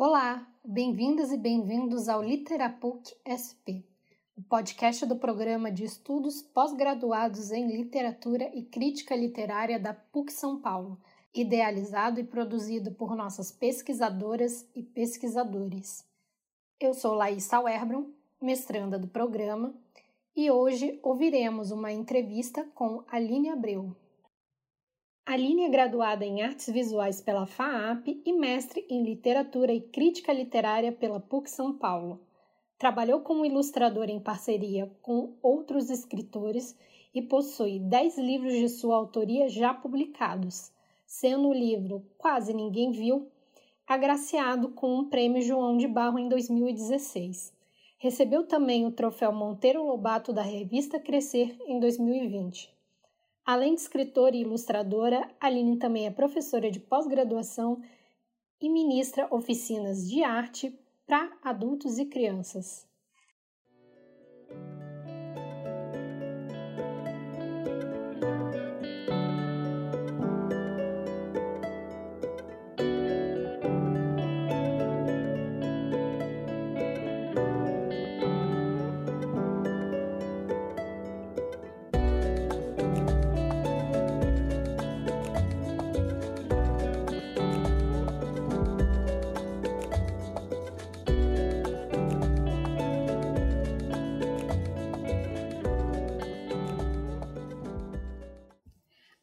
Olá, bem-vindas e bem-vindos ao Literapuc SP, o podcast do programa de estudos pós-graduados em literatura e crítica literária da PUC São Paulo, idealizado e produzido por nossas pesquisadoras e pesquisadores. Eu sou Laís Sauerbron, mestranda do programa, e hoje ouviremos uma entrevista com Aline Abreu, Aline é graduada em Artes Visuais pela FAAP e mestre em Literatura e Crítica Literária pela PUC São Paulo. Trabalhou como ilustradora em parceria com outros escritores e possui dez livros de sua autoria já publicados, sendo o livro Quase Ninguém Viu agraciado com o Prêmio João de Barro em 2016. Recebeu também o troféu Monteiro Lobato da revista Crescer em 2020. Além de escritora e ilustradora, Aline também é professora de pós-graduação e ministra oficinas de arte para adultos e crianças.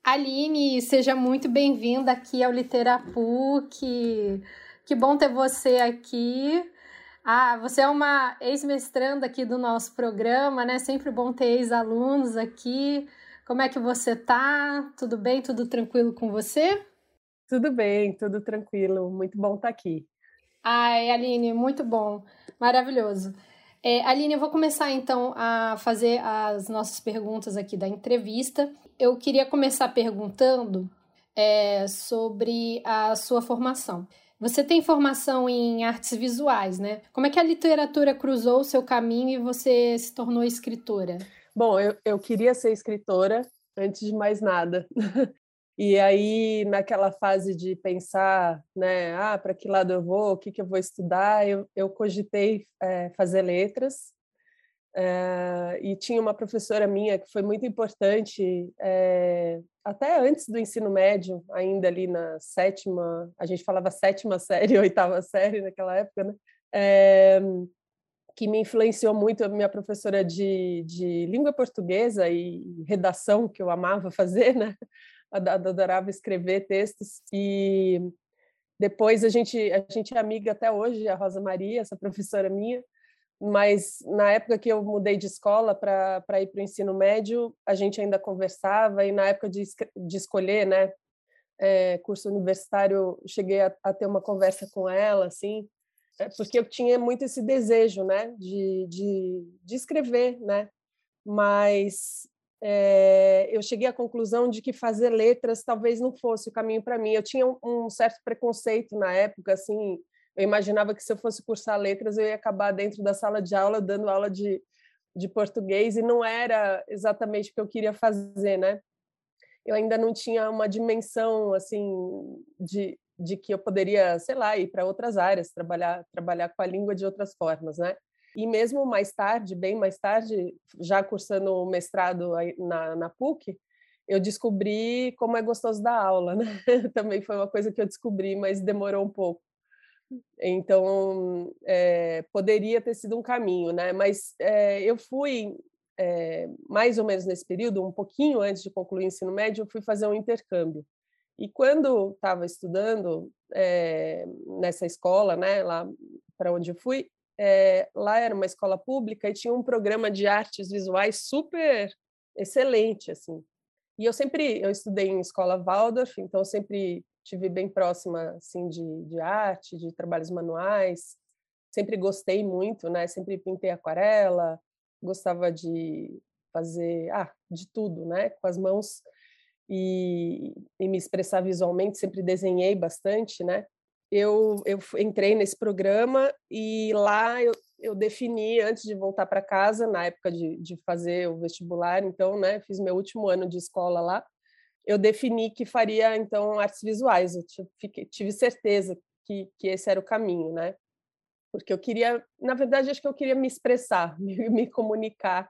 Aline, seja muito bem-vinda aqui ao Literapuc. Que bom ter você aqui. Ah, você é uma ex-mestranda aqui do nosso programa, né? Sempre bom ter ex-alunos aqui. Como é que você tá? Tudo bem? Tudo tranquilo com você? Tudo bem, tudo tranquilo. Muito bom estar aqui. Ai, Aline, muito bom. Maravilhoso. É, Aline, eu vou começar então a fazer as nossas perguntas aqui da entrevista. Eu queria começar perguntando é, sobre a sua formação. Você tem formação em artes visuais, né? Como é que a literatura cruzou o seu caminho e você se tornou escritora? Bom, eu, eu queria ser escritora antes de mais nada. E aí, naquela fase de pensar, né, ah, para que lado eu vou, o que, que eu vou estudar, eu, eu cogitei é, fazer letras. É, e tinha uma professora minha que foi muito importante, é, até antes do ensino médio, ainda ali na sétima, a gente falava sétima série, oitava série naquela época, né? que me influenciou muito, a minha professora de, de língua portuguesa e redação, que eu amava fazer, né? Adorava escrever textos e depois a gente a gente é amiga até hoje, a Rosa Maria, essa professora minha, mas na época que eu mudei de escola para ir para o ensino médio, a gente ainda conversava e na época de, de escolher, né, é, curso universitário, cheguei a, a, ter uma conversa com ela, assim, é, porque eu tinha muito esse desejo, né, de, de, de escrever, né, mas é, eu cheguei à conclusão de que fazer letras talvez não fosse o caminho para mim. Eu tinha um, um, certo preconceito na época, assim, eu imaginava que se eu fosse cursar letras eu ia acabar dentro da sala de aula dando aula de, de português e não era exatamente o que eu queria fazer, né? Eu ainda não tinha uma dimensão assim de, de que eu poderia, sei lá, ir para outras áreas, trabalhar trabalhar com a língua de outras formas, né? E mesmo mais tarde, bem mais tarde, já cursando o mestrado na, na PUC, eu descobri como é gostoso dar aula, né? Também foi uma coisa que eu descobri, mas demorou um pouco. Então, é, poderia ter sido um caminho, né? Mas é, eu fui, é, mais ou menos nesse período, um pouquinho antes de concluir o ensino médio, eu fui fazer um intercâmbio. E quando estava estudando nessa escola, né, lá para onde eu fui, é, lá era uma escola pública e tinha um programa de artes visuais super excelente, assim. E eu sempre, eu estudei em escola Waldorf, então eu sempre tive bem próxima, assim, de, de arte, de trabalhos manuais, sempre gostei muito, né? Sempre pintei aquarela, gostava de fazer, ah, de tudo, né? Com as mãos e, e me expressar visualmente, sempre desenhei bastante, né? Eu, eu entrei nesse programa e lá eu, eu defini, antes de voltar para casa, na época de, de fazer o vestibular, então, né, fiz meu último ano de escola lá, eu defini que faria, então, artes visuais. Eu tive, tive certeza que, que esse era o caminho, né? Porque eu queria, na verdade, acho que eu queria me expressar, me, me comunicar.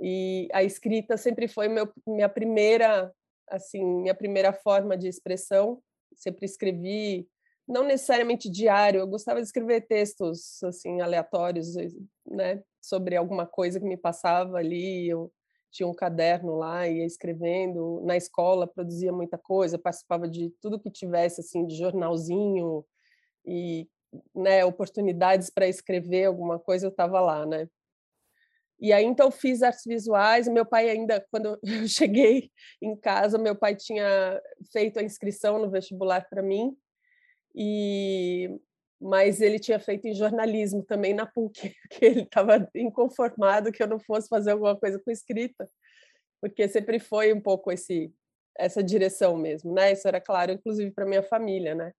E a escrita sempre foi meu, minha primeira, assim, minha primeira forma de expressão. Sempre escrevi, não necessariamente diário, eu gostava de escrever textos assim aleatórios, né, sobre alguma coisa que me passava ali. Eu tinha um caderno lá, ia escrevendo. Na escola produzia muita coisa, participava de tudo que tivesse assim de jornalzinho e né, oportunidades para escrever alguma coisa, eu estava lá, né? E aí então fiz artes visuais. Meu pai ainda, quando eu cheguei em casa, meu pai tinha feito a inscrição no vestibular para mim. E mas ele tinha feito em jornalismo também na PUC, que ele estava inconformado que eu não fosse fazer alguma coisa com escrita, porque sempre foi um pouco esse essa direção mesmo, né? Isso era claro, inclusive para minha família, né?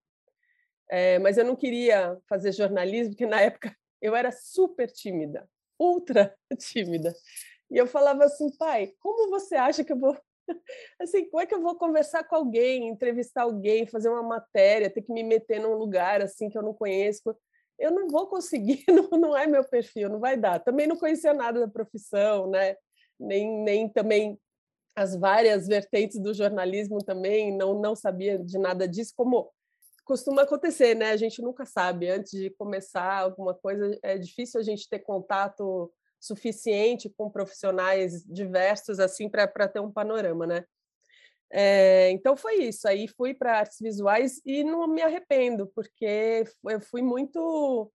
É, mas eu não queria fazer jornalismo, porque na época eu era super tímida, ultra tímida. E eu falava assim, pai, como você acha que eu vou assim, como é que eu vou conversar com alguém, entrevistar alguém, fazer uma matéria, ter que me meter num lugar assim que eu não conheço? Eu não vou conseguir, não, não é meu perfil, não vai dar. Também não conhecia nada da profissão, né? Nem, nem também as várias vertentes do jornalismo também, não, não sabia de nada disso, como costuma acontecer, né? A gente nunca sabe. Antes de começar alguma coisa, é difícil a gente ter contato suficiente com profissionais diversos assim para ter um panorama, né? É, então foi isso. Aí fui para artes visuais e não me arrependo, porque eu fui muito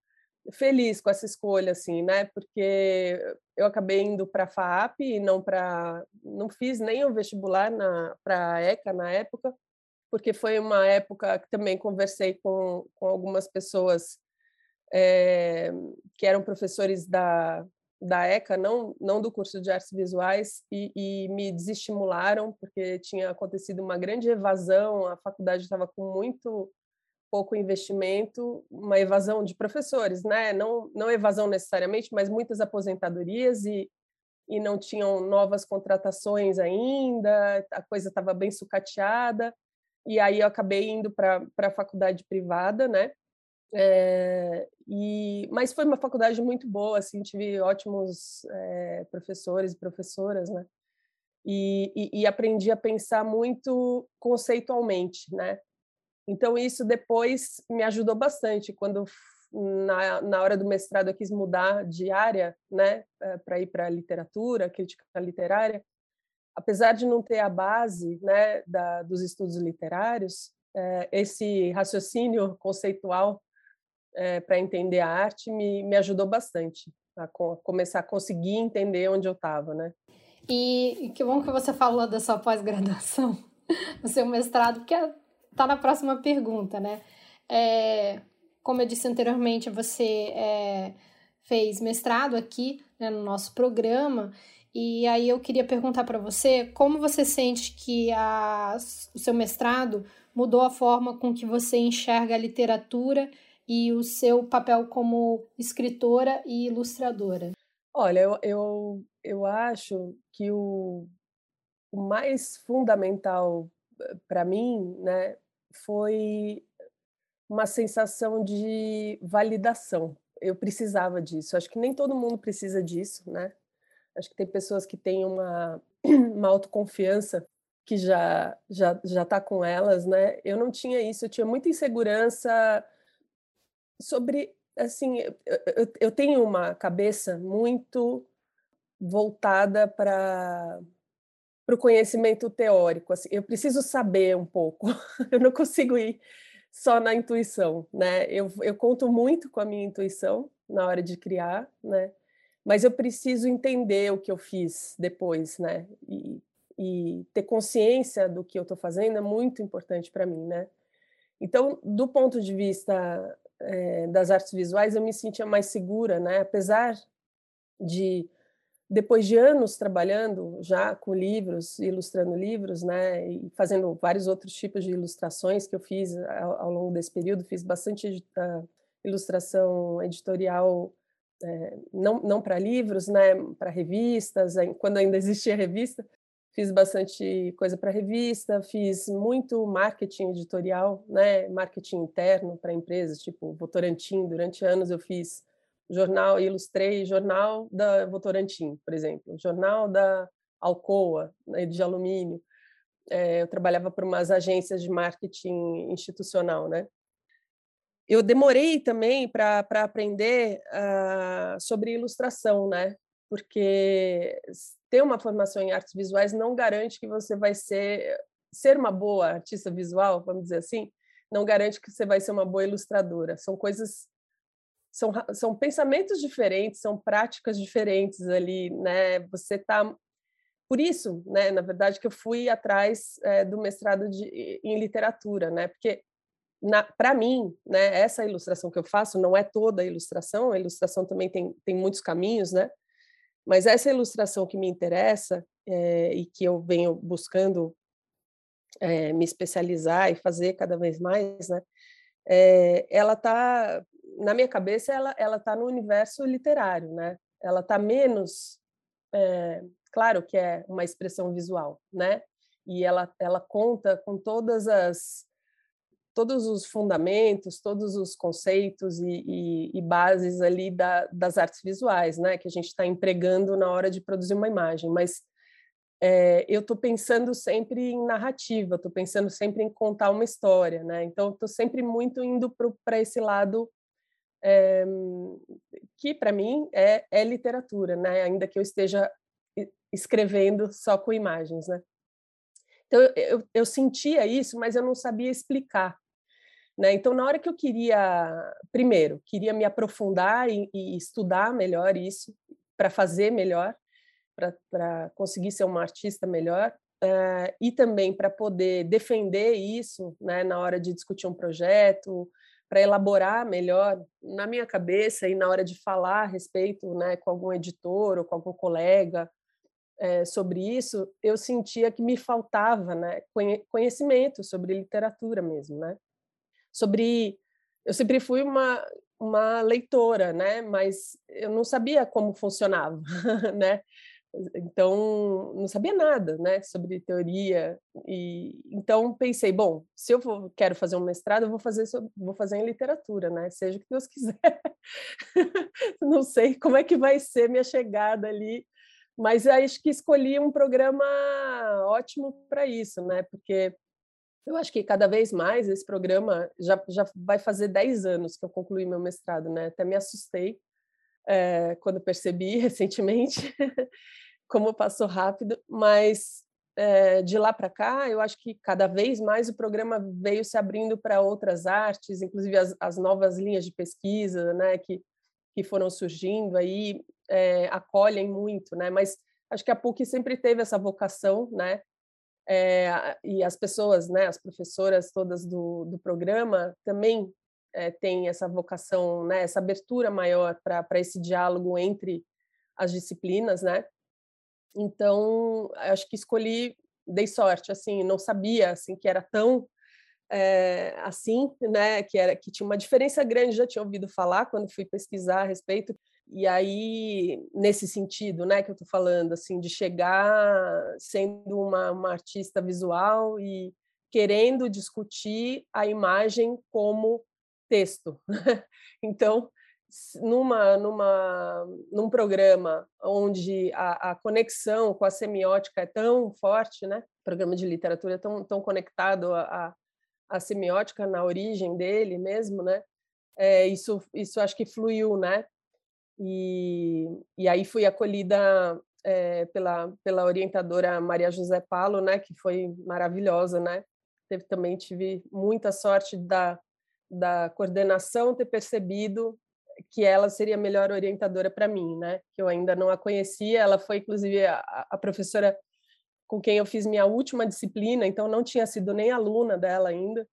feliz com essa escolha, assim, né? Porque eu acabei indo para a FAAP e não para, não fiz nem o vestibular na para a ECA na época, porque foi uma época que também conversei com, com algumas pessoas é, que eram professores da da ECA, não, não do curso de artes visuais, e, e, me desestimularam, porque tinha acontecido uma grande evasão, a faculdade estava com muito pouco investimento, uma evasão de professores, né? não, não evasão necessariamente, mas muitas aposentadorias e, e não tinham novas contratações ainda, a coisa estava bem sucateada, e aí eu acabei indo para a faculdade privada, né? É, e, mas foi uma faculdade muito boa, assim, tive ótimos é, professores e professoras, né? E, e, e, aprendi a pensar muito conceitualmente, né? Então isso depois me ajudou bastante quando na, na hora do mestrado eu quis mudar de área, né, eh, para ir para literatura, crítica literária. Apesar de não ter a base, né, da, dos estudos literários, esse raciocínio conceitual é, para entender a arte me, me ajudou bastante a, co começar a conseguir entender onde eu estava, né? E que bom que você falou da sua pós-graduação, do seu mestrado, porque está na próxima pergunta, né? É, como eu disse anteriormente, você é, fez mestrado aqui né, no nosso programa, e aí eu queria perguntar para você como você sente que a, o seu mestrado mudou a forma com que você enxerga a literatura e o seu papel como escritora e ilustradora? Olha, eu, eu, eu acho que o, o mais fundamental eh, para mim né, foi uma sensação de validação. Eu precisava disso. Acho que nem todo mundo precisa disso, né? Acho que tem pessoas que têm uma, uma autoconfiança que já já já está com elas, né? Eu não tinha isso. Eu tinha muita insegurança sobre assim eu, eu, tenho uma cabeça muito voltada para para o conhecimento teórico assim eu preciso saber um pouco eu não consigo ir só na intuição né? Eu, eu conto muito com a minha intuição na hora de criar né? Mas eu preciso entender o que eu fiz depois né? E, e ter consciência do que eu estou fazendo é muito importante para mim né então do ponto de vista é, das artes visuais, eu me sentia mais segura, né? Apesar de depois de anos trabalhando já com livros, ilustrando livros, né, e fazendo vários outros tipos de ilustrações que eu fiz ao, ao longo desse período, fiz bastante uh, ilustração editorial, é, não, não para livros, né, para revistas, quando ainda existia revista, fiz bastante coisa para revista, fiz muito marketing editorial, né, marketing interno para empresas, tipo Votorantim. Durante anos eu fiz jornal, ilustrei jornal da Votorantim, por exemplo, jornal da Alcoa, né, de alumínio. É, eu trabalhava para umas agências de marketing institucional, né? Eu demorei também para aprender uh, sobre ilustração, né? Porque ter uma formação em artes visuais não garante que você vai ser ser uma boa artista visual, vamos dizer assim, não garante que você vai ser uma boa ilustradora. São coisas são, são pensamentos diferentes, são práticas diferentes ali, né? Você está por isso, né, na verdade, que eu fui atrás é, do mestrado de, em literatura, né? Porque para mim, né, essa ilustração que eu faço não é toda a ilustração, a ilustração também tem, tem muitos caminhos, né? Mas essa ilustração que me interessa é, e que eu venho buscando é, me especializar e fazer cada vez mais, né? ela está na minha cabeça, ela ela está no universo literário, né? Ela está menos claro que é uma expressão visual, né? E ela, ela conta com todas as todos os fundamentos, todos os conceitos e, e, e bases ali da, das artes visuais, né? Que a gente está empregando na hora de produzir uma imagem. Mas é, eu estou pensando sempre em narrativa, estou pensando sempre em contar uma história, né? Então estou sempre muito indo para esse lado é, que para mim é, é literatura, né? Ainda que eu esteja escrevendo só com imagens, né? Então eu, eu, sentia isso, mas eu não sabia explicar. Né? Então, na hora que eu queria, primeiro, queria me aprofundar e, e estudar melhor isso, para fazer melhor, para conseguir ser uma artista melhor, uh, e também para poder defender isso né, na hora de discutir um projeto, para elaborar melhor na minha cabeça e na hora de falar a respeito né, com algum editor ou com algum colega é, sobre isso, eu sentia que me faltava né, conhecimento sobre literatura mesmo, né? Sobre, eu sempre fui uma uma leitora, né? Mas eu não sabia como funcionava, né? Então não sabia nada, né? Sobre teoria e então pensei, bom, se eu vou, quero fazer um mestrado, eu vou fazer vou fazer em literatura, né? Seja o que Deus quiser. não sei como é que vai ser minha chegada ali mas acho que escolhi um programa ótimo para isso, né? Porque eu acho que cada vez mais esse programa já, já vai fazer 10 anos que eu concluí meu mestrado, né? Até me assustei é, quando percebi recentemente como passou rápido, mas é, de lá para cá, eu acho que cada vez mais o programa veio se abrindo para outras artes, inclusive as, as novas linhas de pesquisa, né? Que, que foram surgindo aí é, acolhem muito, né? Mas acho que a PUC sempre teve essa vocação, né? É, e as pessoas, né, as professoras todas do, do programa também é, têm essa vocação, né, essa abertura maior para esse diálogo entre as disciplinas, né? Então, acho que escolhi, dei sorte, assim, não sabia assim que era tão é, assim, né, que era que tinha uma diferença grande, já tinha ouvido falar quando fui pesquisar a respeito, e aí, nesse sentido, né, que eu estou falando, assim, de chegar sendo uma, uma artista visual e querendo discutir a imagem como texto. então, numa, numa, num programa onde a, a, conexão com a semiótica é tão forte, né? programa de literatura é tão, tão conectado à, à semiótica na origem dele mesmo, né? É, isso, isso acho que fluiu, né? E, e aí fui acolhida é, pela, pela orientadora Maria José Paulo, né, que foi maravilhosa, né? Teve, também tive muita sorte da, da coordenação ter percebido que ela seria a melhor orientadora para mim, né? Que eu ainda não a conhecia. Ela foi, inclusive, a, a, professora com quem eu fiz minha última disciplina, então não tinha sido nem aluna dela ainda.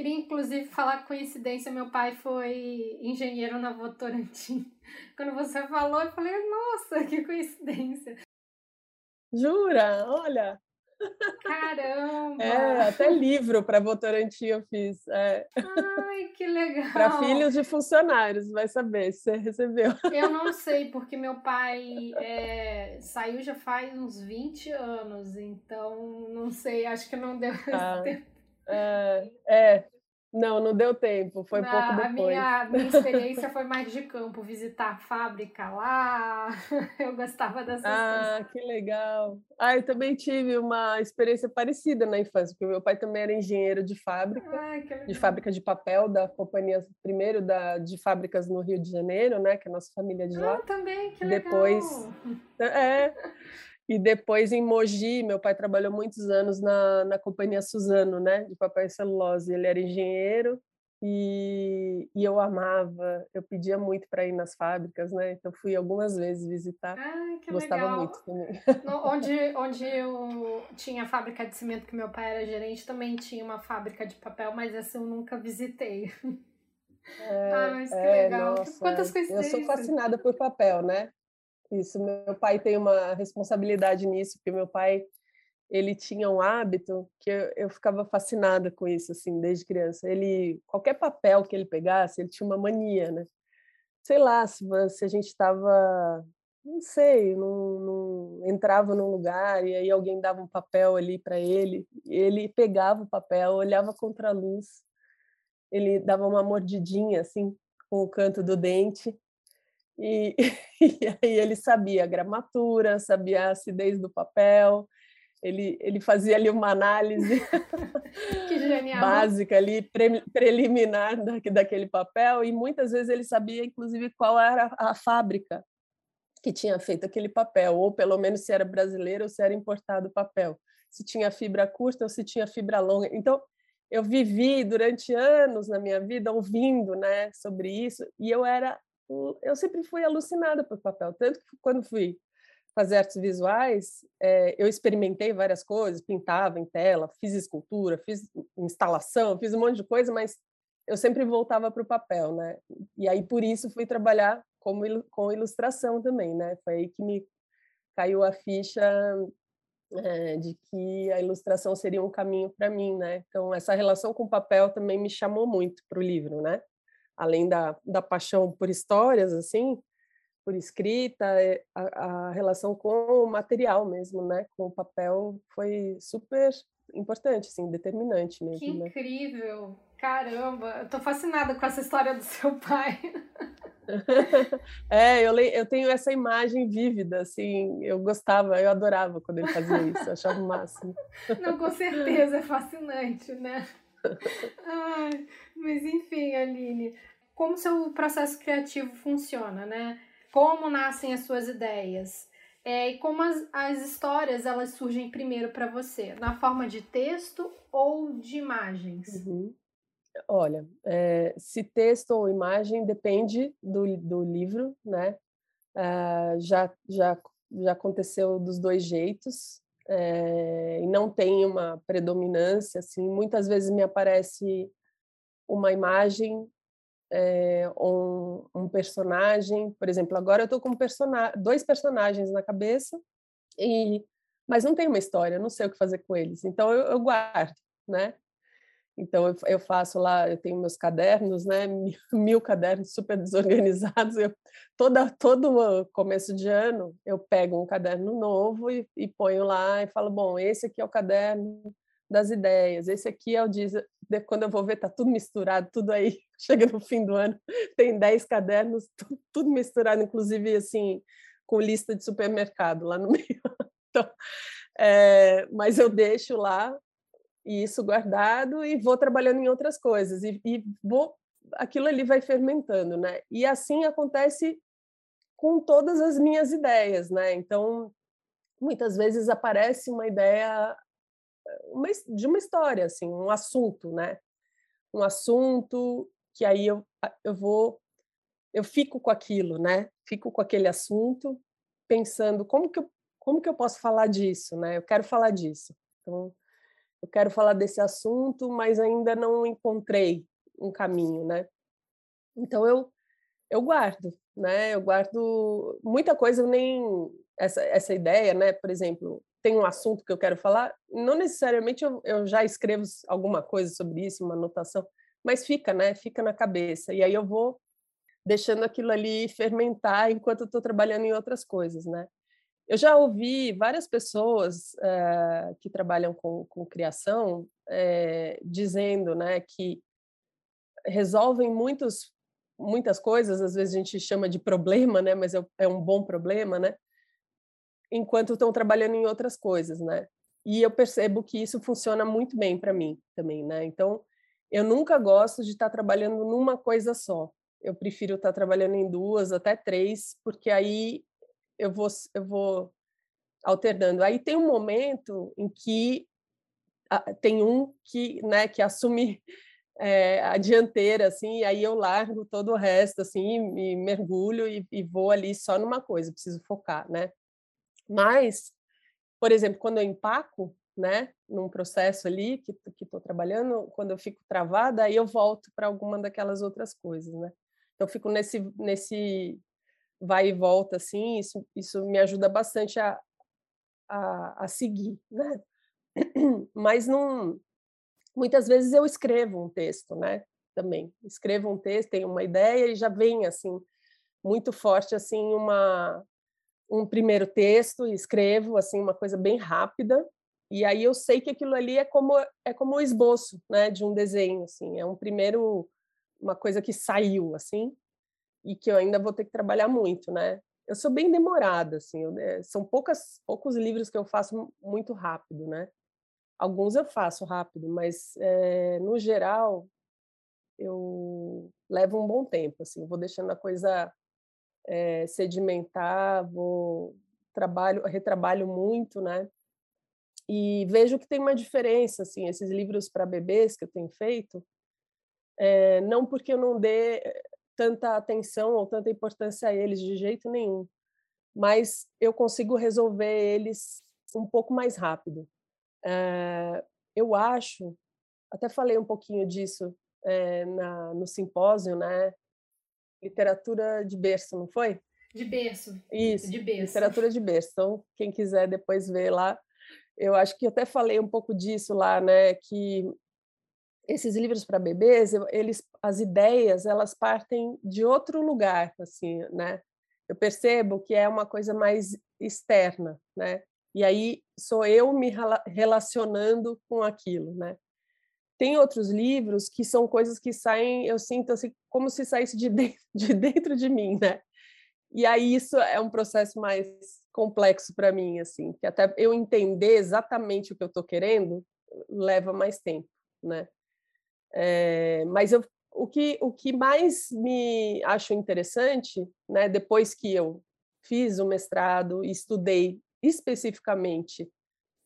Queria, inclusive, falar coincidência. Meu pai foi engenheiro na Votorantim. Quando você falou, eu falei, nossa, que coincidência. Jura? Olha. Caramba! É, até livro para Votorantim eu fiz. É. Ai, que legal! para filhos de funcionários, vai saber se você recebeu. Eu não sei, porque meu pai é, saiu já faz uns 20 anos, então não sei, acho que não deu ah, tempo. É, é, não, não deu tempo, foi pouco depois. A minha, minha experiência foi mais de campo, visitar a fábrica lá, eu gostava dessas ah, coisas. Ah, que legal. Ah, eu também tive uma experiência parecida na infância, porque meu pai também era engenheiro de fábrica, ah, de fábrica de papel, da companhia, primeiro da, de fábricas no Rio de Janeiro, né, que é a nossa família de lá. Ah, também, que legal. Depois, é, e depois em Mogi, meu pai trabalhou muitos anos na, na companhia Suzano, né, de papel e celulose. Ele era engenheiro e, e eu amava, eu pedia muito para ir nas fábricas, né? Então fui algumas vezes visitar. Ai, que Gostava legal. muito também. No, onde, onde eu tinha a fábrica de cimento que meu pai era gerente, também tinha uma fábrica de papel, mas essa eu nunca visitei. É, ah, mas que é, legal. Nossa, Quantas coincidências. Eu sou fascinada por papel, né? Isso, meu pai tem uma responsabilidade nisso, porque meu pai ele tinha um hábito que eu, eu, ficava fascinada com isso assim desde criança. Ele qualquer papel que ele pegasse, ele tinha uma mania, né? Sei lá se, se a gente estava não sei, não, entrava num lugar e aí alguém dava um papel ali para ele, ele pegava o papel, olhava contra a luz, ele dava uma mordidinha assim com o canto do dente e, e aí ele sabia a gramatura, sabia a acidez do papel, ele, ele fazia ali uma análise básica ali, pre, preliminar da, daquele papel, e muitas vezes ele sabia, inclusive, qual era a fábrica que tinha feito aquele papel, ou pelo menos se era brasileiro ou se era importado papel, se tinha fibra curta ou se tinha fibra longa. Então, eu vivi durante anos na minha vida ouvindo né, sobre isso, e eu era eu sempre fui alucinada por papel, tanto que quando fui fazer artes visuais, é, eu experimentei várias coisas, pintava em tela, fiz escultura, fiz instalação, fiz um monte de coisa, mas eu sempre voltava para o papel, né? E aí por isso fui trabalhar como com ilustração também, né? Foi aí que me caiu a ficha é, de que a ilustração seria um caminho para mim, né? Então essa relação com o papel também me chamou muito para o livro, né? Além da, da paixão por histórias, assim, por escrita, é, a, a, relação com o material mesmo, né, com o papel foi super importante, assim, determinante mesmo. Que né? incrível! Caramba, eu tô fascinada com essa história do seu pai. é, eu, eu tenho essa imagem vívida, assim, eu gostava, eu adorava quando ele fazia isso, eu achava o máximo. Não, com certeza, é fascinante, né? Ai, mas enfim, Aline, como seu processo criativo funciona, né? Como nascem as suas ideias? É, e como as, as histórias elas surgem primeiro para você? Na forma de texto ou de imagens? Uhum. Olha, é, se texto ou imagem depende do, do livro, né? Uh, já, já, já aconteceu dos dois jeitos é, e não tem uma predominância. Assim, muitas vezes me aparece uma imagem é, um, um, personagem, por exemplo, agora eu estou com persona dois personagens na cabeça, e mas não tem uma história, não sei o que fazer com eles, então eu, eu guardo, né? Então eu, faço lá, eu tenho meus cadernos, né? Mil, cadernos super desorganizados. Eu, toda todo começo de ano eu pego um caderno novo e, e ponho lá e falo, bom, esse aqui é o caderno das ideias. Esse aqui é o diz, quando eu vou ver tá tudo misturado, tudo aí. Chega no fim do ano, tem 10 cadernos, tudo, tudo misturado, inclusive assim, com lista de supermercado lá no meio. Então, é, mas eu deixo lá isso guardado e vou trabalhando em outras coisas e, e vou aquilo ali vai fermentando, né? E assim acontece com todas as minhas ideias, né? Então, muitas vezes aparece uma ideia uma, de uma história, assim, um assunto, né? Um assunto que aí eu, eu vou, eu fico com aquilo, né? Fico com aquele assunto, pensando como que eu, como que eu posso falar disso, né? Eu quero falar disso. Então, eu quero falar desse assunto, mas ainda não encontrei um caminho, né? Então eu eu guardo, né? Eu guardo muita coisa, eu nem essa essa ideia, né? Por exemplo, tem um assunto que eu quero falar, não necessariamente eu, eu já escrevo alguma coisa sobre isso, uma anotação, mas fica, né? Fica na cabeça. E aí eu vou deixando aquilo ali fermentar enquanto eu estou trabalhando em outras coisas, né? Eu já ouvi várias pessoas é, que trabalham com, com criação é, dizendo, né, que resolvem muitos, muitas coisas, às vezes a gente chama de problema, né, mas é, é um bom problema, né, enquanto estão trabalhando em outras coisas, né. E eu percebo que isso funciona muito bem para mim também, né. Então, eu nunca gosto de estar trabalhando numa coisa só. Eu prefiro estar trabalhando em duas, até três, porque aí eu vou, eu vou alternando. Aí tem um momento em que tem um que, né, que assume é, a dianteira, assim, e aí eu largo todo o resto, assim, e mergulho e, e, vou ali só numa coisa, preciso focar, né? Mas, por exemplo, quando eu empaco, né, num processo ali que que estou trabalhando, quando eu fico travada, aí eu volto para alguma daquelas outras coisas, né? Então, eu fico nesse nesse vai e volta, assim, isso, isso me ajuda bastante a, a, a seguir, né? Mas não, muitas vezes eu escrevo um texto, né? Também escrevo um texto, tenho uma ideia e já vem assim muito forte assim uma um primeiro texto escrevo assim uma coisa bem rápida e aí eu sei que aquilo ali é como é como o esboço, né, de um desenho assim, é um primeiro uma coisa que saiu assim e que eu ainda vou ter que trabalhar muito, né? Eu sou bem demorada, assim, eu, é, são poucas, poucos livros que eu faço muito rápido, né? Alguns eu faço rápido, mas é, no geral eu levo um bom tempo, assim, vou deixando a coisa é, sedimentar, vou trabalho, retrabalho muito, né? E vejo que tem uma diferença, assim, esses livros para bebês que eu tenho feito, é, não porque eu não dê tanta atenção ou tanta importância a eles de jeito nenhum, mas eu consigo resolver eles um pouco mais rápido. É, eu acho, até falei um pouquinho disso é, na, no simpósio, né? Literatura de berço, não foi? De berço. Isso, de berço. literatura de berço. Então, quem quiser depois ver lá, eu acho que até falei um pouco disso lá, né? Que esses livros para bebês, eles, as ideias, elas partem de outro lugar, assim, né? Eu percebo que é uma coisa mais externa, né? E aí sou eu me relacionando com aquilo, né? Tem outros livros que são coisas que saem, eu sinto assim, como se saísse de dentro de, dentro de mim, né? E aí isso é um processo mais complexo para mim, assim, que até eu entender exatamente o que eu estou querendo leva mais tempo, né? É, mas eu, o, que, o que mais me acho interessante, né, depois que eu fiz o mestrado e estudei especificamente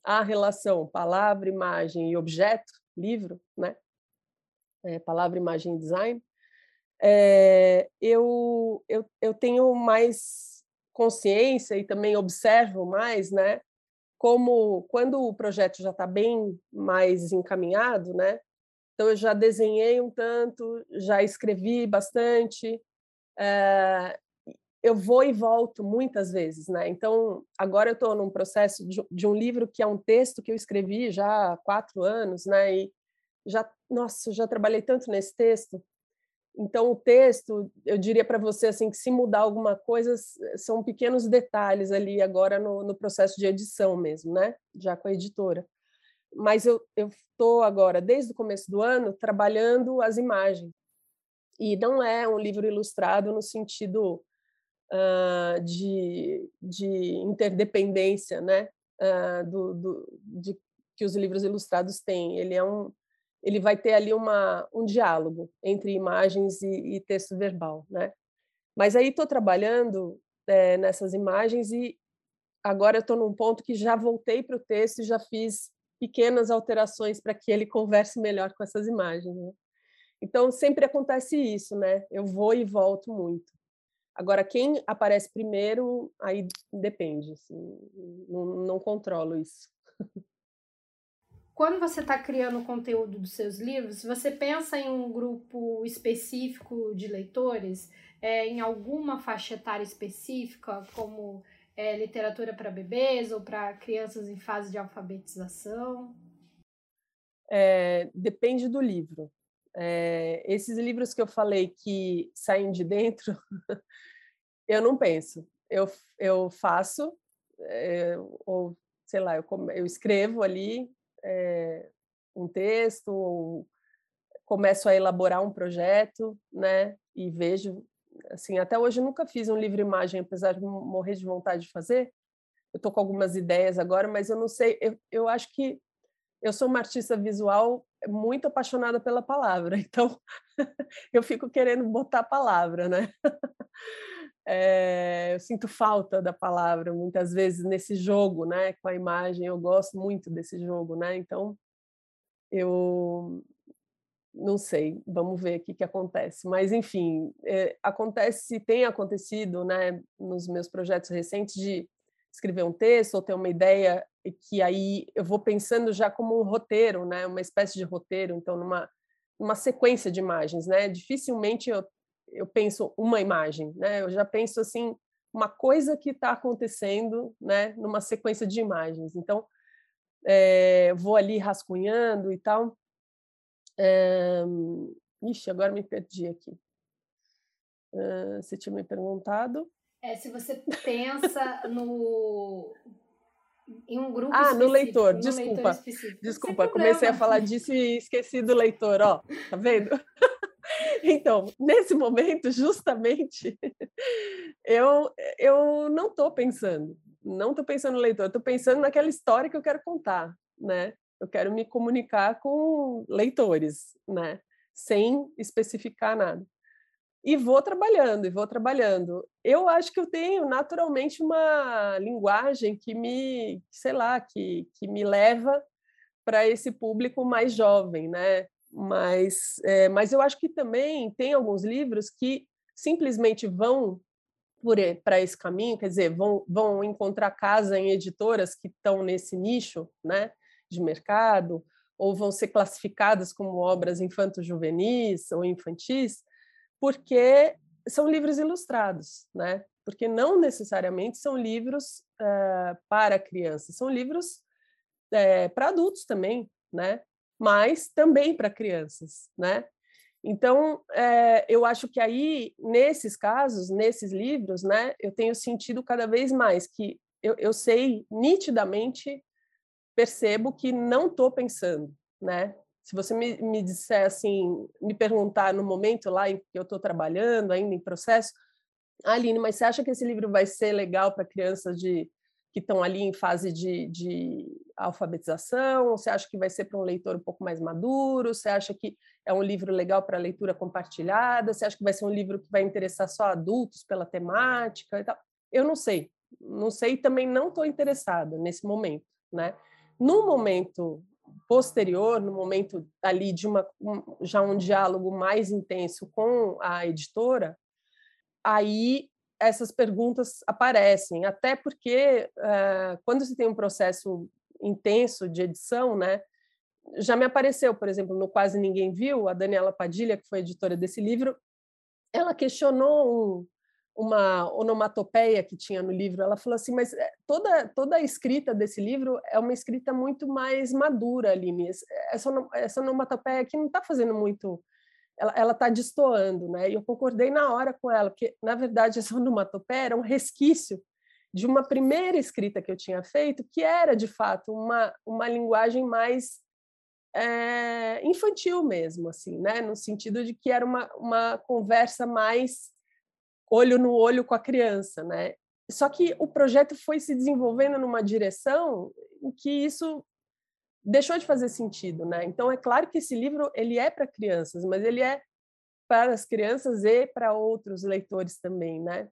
a relação palavra, imagem e objeto, livro, né, é, palavra, imagem e design, é, eu, eu, eu tenho mais consciência e também observo mais, né, como quando o projeto já está bem mais encaminhado, né, então, eu já desenhei um tanto, já escrevi bastante. É, eu vou e volto muitas vezes, né? Então, agora eu estou num processo de, de, um livro que é um texto que eu escrevi já há quatro anos, né? E já, nossa, já trabalhei tanto nesse texto. Então, o texto, eu diria para você assim que se mudar alguma coisa, são pequenos detalhes ali agora no, no processo de edição mesmo, né? Já com a editora mas eu estou agora, desde o começo do ano, trabalhando as imagens. E não é um livro ilustrado no sentido uh, de, de interdependência né? Uh, do, do, de, que os livros ilustrados têm. Ele, é um, ele vai ter ali uma, um diálogo entre imagens e, e texto verbal. Né? Mas aí estou trabalhando é, nessas imagens e agora estou num ponto que já voltei para o texto e já fiz pequenas alterações para que ele converse melhor com essas imagens. Né? Então, sempre acontece isso, né? Eu vou e volto muito. Agora, quem aparece primeiro, aí depende, assim, não, não controlo isso. Quando você está criando o conteúdo dos seus livros, você pensa em um grupo específico de leitores, é, em alguma faixa etária específica, como é, literatura para bebês ou para crianças em fase de alfabetização? É, depende do livro. É, esses livros que eu falei que saem de dentro, eu não penso. Eu, eu faço, é, ou sei lá, eu, eu escrevo ali é, um texto, ou começo a elaborar um projeto, né? E vejo, assim, até hoje nunca fiz um livro imagem, apesar de morrer de vontade de fazer. Eu estou com algumas ideias agora, mas eu não sei. Eu, eu acho que eu sou uma artista visual muito apaixonada pela palavra, então eu fico querendo botar a palavra, né? É, eu sinto falta da palavra muitas vezes nesse jogo, né? Com a imagem, eu gosto muito desse jogo, né? Então eu não sei, vamos ver o que, que acontece. Mas, enfim, é, acontece, tem acontecido, né, nos meus projetos recentes, de escrever um texto ou ter uma ideia que aí eu vou pensando já como um roteiro, né, uma espécie de roteiro, então, numa, uma sequência de imagens, né? Dificilmente eu, eu penso uma imagem, né? Eu já penso, assim, uma coisa que está acontecendo, né, numa sequência de imagens. Então, é, vou ali rascunhando e tal, é... Ixi, agora me perdi aqui. Uh, você tinha me perguntado? É, se você pensa no em um grupo Ah, no leitor, no desculpa. Leitor desculpa, comecei a falar disso e esqueci do leitor, ó. Tá vendo? então, nesse momento, justamente, eu, eu não estou pensando, não estou pensando no leitor, estou pensando naquela história que eu quero contar, né? Eu quero me comunicar com leitores, né? Sem especificar nada. E vou trabalhando, e vou trabalhando. Eu acho que eu tenho naturalmente uma linguagem que me, sei lá, que, que me leva para esse público mais jovem, né? Mas, é, mas eu acho que também tem alguns livros que simplesmente vão para esse caminho, quer dizer, vão, vão encontrar casa em editoras que estão nesse nicho, né? De mercado, ou vão ser classificadas como obras infanto-juvenis ou infantis, porque são livros ilustrados, né? Porque não necessariamente são livros uh, para crianças, são livros uh, para adultos também, né? Mas também para crianças, né? Então, é, eu acho que aí, nesses casos, nesses livros, né, eu tenho sentido cada vez mais que eu, eu sei nitidamente percebo que não estou pensando, né? Se você me, me disser assim, me perguntar no momento lá em que eu estou trabalhando, ainda em processo, Aline, mas você acha que esse livro vai ser legal para crianças de que estão ali em fase de, de alfabetização? Você acha que vai ser para um leitor um pouco mais maduro? Você acha que é um livro legal para leitura compartilhada? Você acha que vai ser um livro que vai interessar só adultos pela temática e tal? Eu não sei, não sei e também não estou interessada nesse momento, né? No momento posterior, no momento ali de uma, um, já um diálogo mais intenso com a editora, aí essas perguntas aparecem, até porque uh, quando se tem um processo intenso de edição, né, já me apareceu, por exemplo, no Quase Ninguém Viu, a Daniela Padilha, que foi editora desse livro, ela questionou um, uma onomatopeia que tinha no livro. Ela falou assim, mas eh, toda, toda a escrita desse livro é uma escrita muito mais madura, Aline. Essa, essa onomatopeia aqui não está fazendo muito... Ela está destoando, né? E eu concordei na hora com ela, porque, na verdade, essa onomatopeia era um resquício de uma primeira escrita que eu tinha feito, que era, de fato, uma, uma linguagem mais é, infantil mesmo, assim, né? No sentido de que era uma, uma conversa mais olho no olho com a criança, né? Só que o projeto foi se desenvolvendo numa direção em que isso deixou de fazer sentido, né? Então é claro que esse livro ele é para crianças, mas ele é para as crianças e para outros leitores também, né?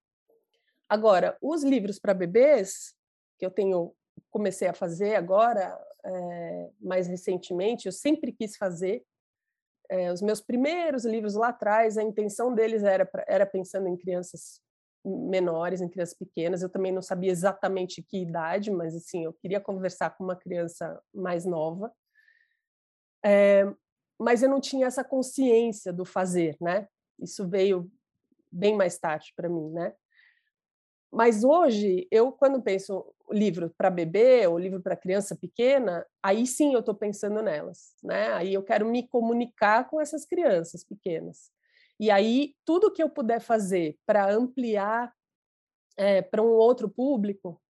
Agora, os livros para bebês que eu tenho comecei a fazer agora, é, mais recentemente, eu sempre quis fazer, é, os meus primeiros livros lá atrás, a intenção deles era, era pensando em crianças menores, em crianças pequenas. Eu também não sabia exatamente que idade, mas assim, eu queria conversar com uma criança mais nova. É, mas eu não tinha essa consciência do fazer, né? Isso veio bem mais tarde para mim, né? mas hoje, eu, quando penso livro para bebê ou livro para criança pequena, aí sim eu estou pensando nelas, né? Aí eu quero me comunicar com essas crianças pequenas. E aí, tudo que eu puder fazer para ampliar é, para um outro público,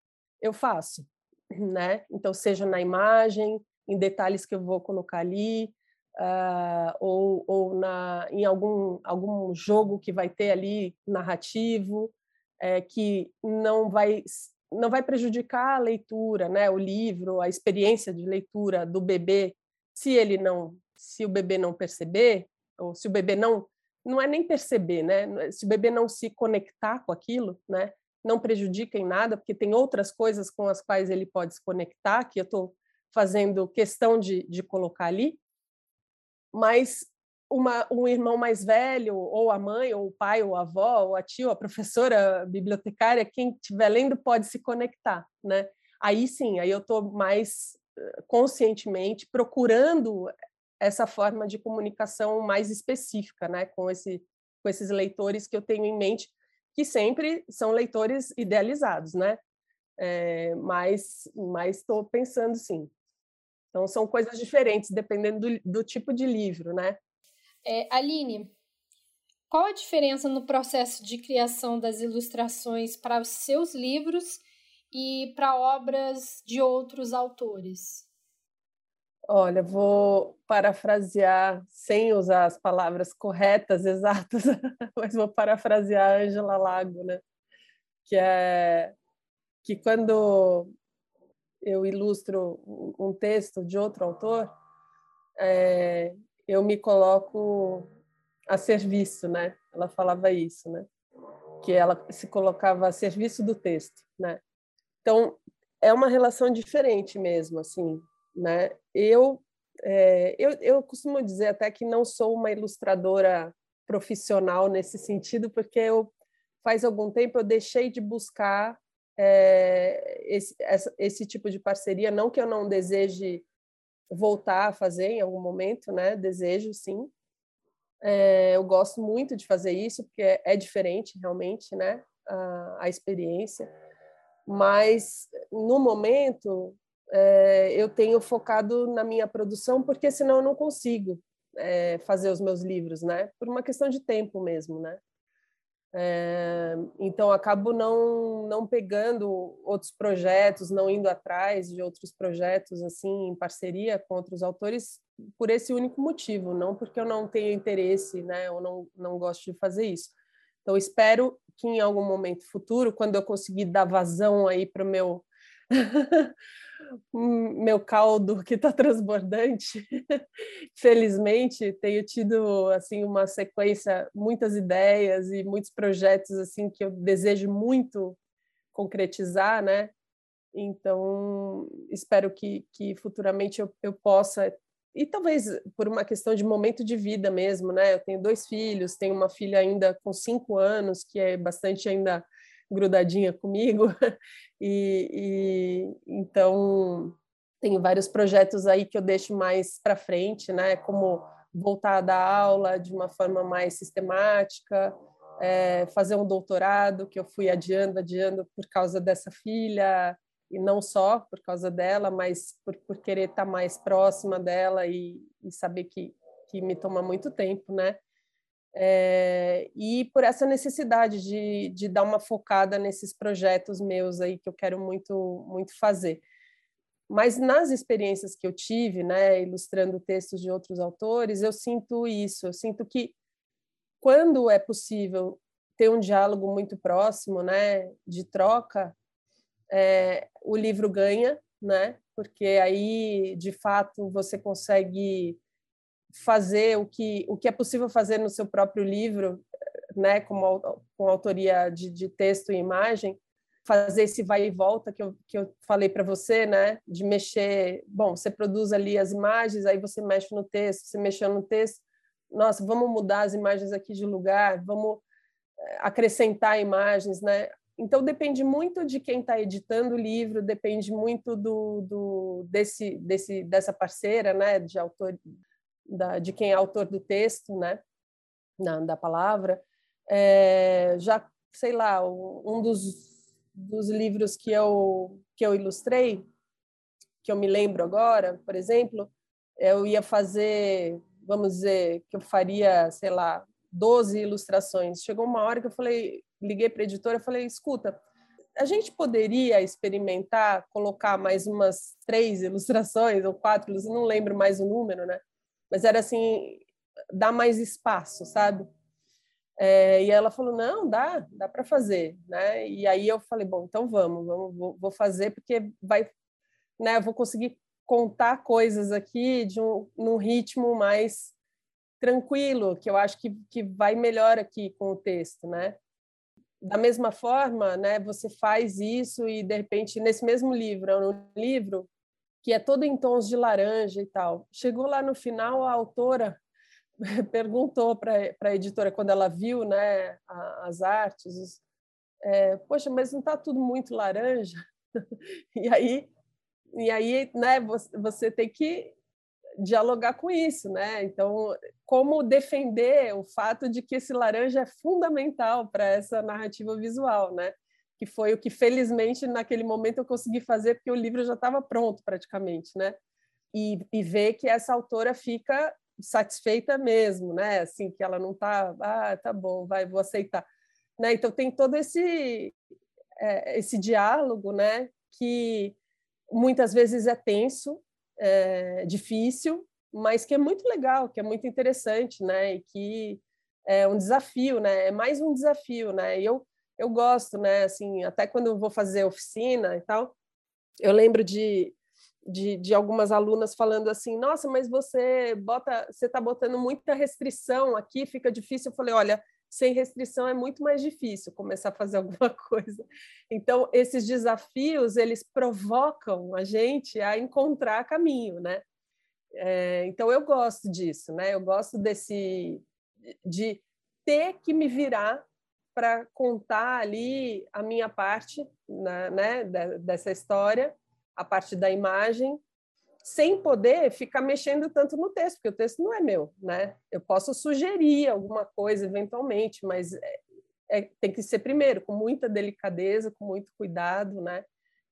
eu faço, né? Então, seja na imagem, em detalhes que eu vou colocar ali, uh, ou, ou na, em algum, algum jogo que vai ter ali narrativo, é, que não vai não vai prejudicar a leitura, né, o livro, a experiência de leitura do bebê, se ele não, se o bebê não perceber, ou se o bebê não, não é nem perceber, né, se o bebê não se conectar com aquilo, né, não prejudica em nada, porque tem outras coisas com as quais ele pode se conectar, que eu estou fazendo questão de, de colocar ali, mas uma, um irmão mais velho, ou a mãe, ou o pai, ou a avó, ou a tia, ou a professora a bibliotecária, quem estiver lendo pode se conectar, né? Aí sim, aí eu estou mais eh, conscientemente procurando essa forma de comunicação mais específica, né, com esse com esses leitores que eu tenho em mente, que sempre são leitores idealizados, né? É, mas mas estou pensando sim. Então são coisas diferentes dependendo do, do tipo de livro, né? É, Aline, qual a diferença no processo de criação das ilustrações para os seus livros e para obras de outros autores? Olha, vou parafrasear sem usar as palavras corretas, exatas, mas vou parafrasear a Angela Lago, né? Que é que quando eu ilustro um texto de outro autor, é, eu me coloco a serviço, né? Ela falava isso, né? Que ela se colocava a serviço do texto, né? Então é uma relação diferente mesmo, assim, né? Eu é, eu, eu costumo dizer até que não sou uma ilustradora profissional nesse sentido, porque eu faz algum tempo eu deixei de buscar é, esse, esse tipo de parceria, não que eu não deseje voltar a fazer em algum momento, né? Desejo, sim. É, eu gosto muito de fazer isso, porque é, é diferente, realmente, né? A, a, experiência. Mas, no momento, é, eu tenho focado na minha produção, porque senão eu não consigo é, fazer os meus livros, né? Por uma questão de tempo mesmo, né? É, então acabo não não pegando outros projetos, não indo atrás de outros projetos assim em parceria com outros autores por esse único motivo, não porque eu não tenho interesse, né, ou não não gosto de fazer isso. Então espero que em algum momento futuro, quando eu conseguir dar vazão aí para o meu meu caldo que está transbordante. Felizmente, tenho tido assim uma sequência, muitas ideias e muitos projetos assim que eu desejo muito concretizar, né? Então, espero que, que futuramente eu, eu possa e talvez por uma questão de momento de vida mesmo, né? Eu tenho dois filhos, tenho uma filha ainda com cinco anos que é bastante ainda grudadinha comigo e, e então tem vários projetos aí que eu deixo mais para frente, né? Como voltar a dar aula de uma forma mais sistemática, é, fazer um doutorado que eu fui adiando, adiando por causa dessa filha e não só por causa dela, mas por, por querer estar mais próxima dela e, e saber que, que me toma muito tempo, né? É, e por essa necessidade de, de dar uma focada nesses projetos meus aí que eu quero muito muito fazer. Mas nas experiências que eu tive, né, ilustrando textos de outros autores, eu sinto isso, eu sinto que quando é possível ter um diálogo muito próximo, né, de troca, é, o livro ganha, né, porque aí de fato você consegue fazer o que, o que é possível fazer no seu próprio livro, né, com, com autoria de, de texto e imagem, fazer esse vai e volta que eu, que eu falei para você, né, de mexer, bom, você produz ali as imagens, aí você mexe no texto, você mexeu no texto, nossa, vamos mudar as imagens aqui de lugar, vamos eh, acrescentar imagens, né? Então depende muito de quem está editando o livro, depende muito do, do desse, desse dessa parceira, né, de autor, da, de quem é autor do texto, né, da, da palavra, é, já, sei lá, um dos dos livros que eu, que eu ilustrei, que eu me lembro agora, por exemplo, eu ia fazer, vamos dizer, que eu faria, sei lá, 12 ilustrações. Chegou uma hora que eu falei, liguei para a editora falei, escuta, a gente poderia experimentar colocar mais umas três ilustrações ou quatro, não lembro mais o número, né? Mas era assim, dar mais espaço, sabe? É, e ela falou, não, dá, dá para fazer, né? E aí eu falei, bom, então vamos, vamos vou, vou fazer porque vai, né? Eu vou conseguir contar coisas aqui de um num ritmo mais tranquilo, que eu acho que, que vai melhor aqui com o texto, né? Da mesma forma, né, você faz isso e de repente nesse mesmo livro, é um livro que é todo em tons de laranja e tal. Chegou lá no final, a autora perguntou para a editora quando ela viu, né, as artes, é, poxa, mas não está tudo muito laranja? e aí, e aí, né, você, você tem que dialogar com isso, né? Então, como defender o fato de que esse laranja é fundamental para essa narrativa visual, né? Que foi o que felizmente naquele momento eu consegui fazer porque o livro já estava pronto praticamente, né? E, e ver que essa autora fica satisfeita mesmo, né? Assim que ela não está, ah, tá bom, vai, vou aceitar, né? Então tem todo esse é, esse diálogo, né? Que muitas vezes é tenso, é, difícil, mas que é muito legal, que é muito interessante, né? E que é um desafio, né? É mais um desafio, né? Eu eu gosto, né? Assim, até quando eu vou fazer oficina e tal, eu lembro de de, de, algumas alunas falando assim, nossa, mas você bota, você está botando muita restrição aqui, fica difícil. Eu falei, olha, sem restrição é muito mais difícil começar a fazer alguma coisa. Então, esses desafios, eles provocam a gente a encontrar caminho, né? É, então, eu gosto disso, né? Eu gosto desse... de ter que me virar para contar ali a minha parte né, né, dessa história, a parte da imagem, sem poder ficar mexendo tanto no texto, porque o texto não é meu, né? Eu posso sugerir alguma coisa eventualmente, mas é, é, tem que ser primeiro com muita delicadeza, com muito cuidado, né?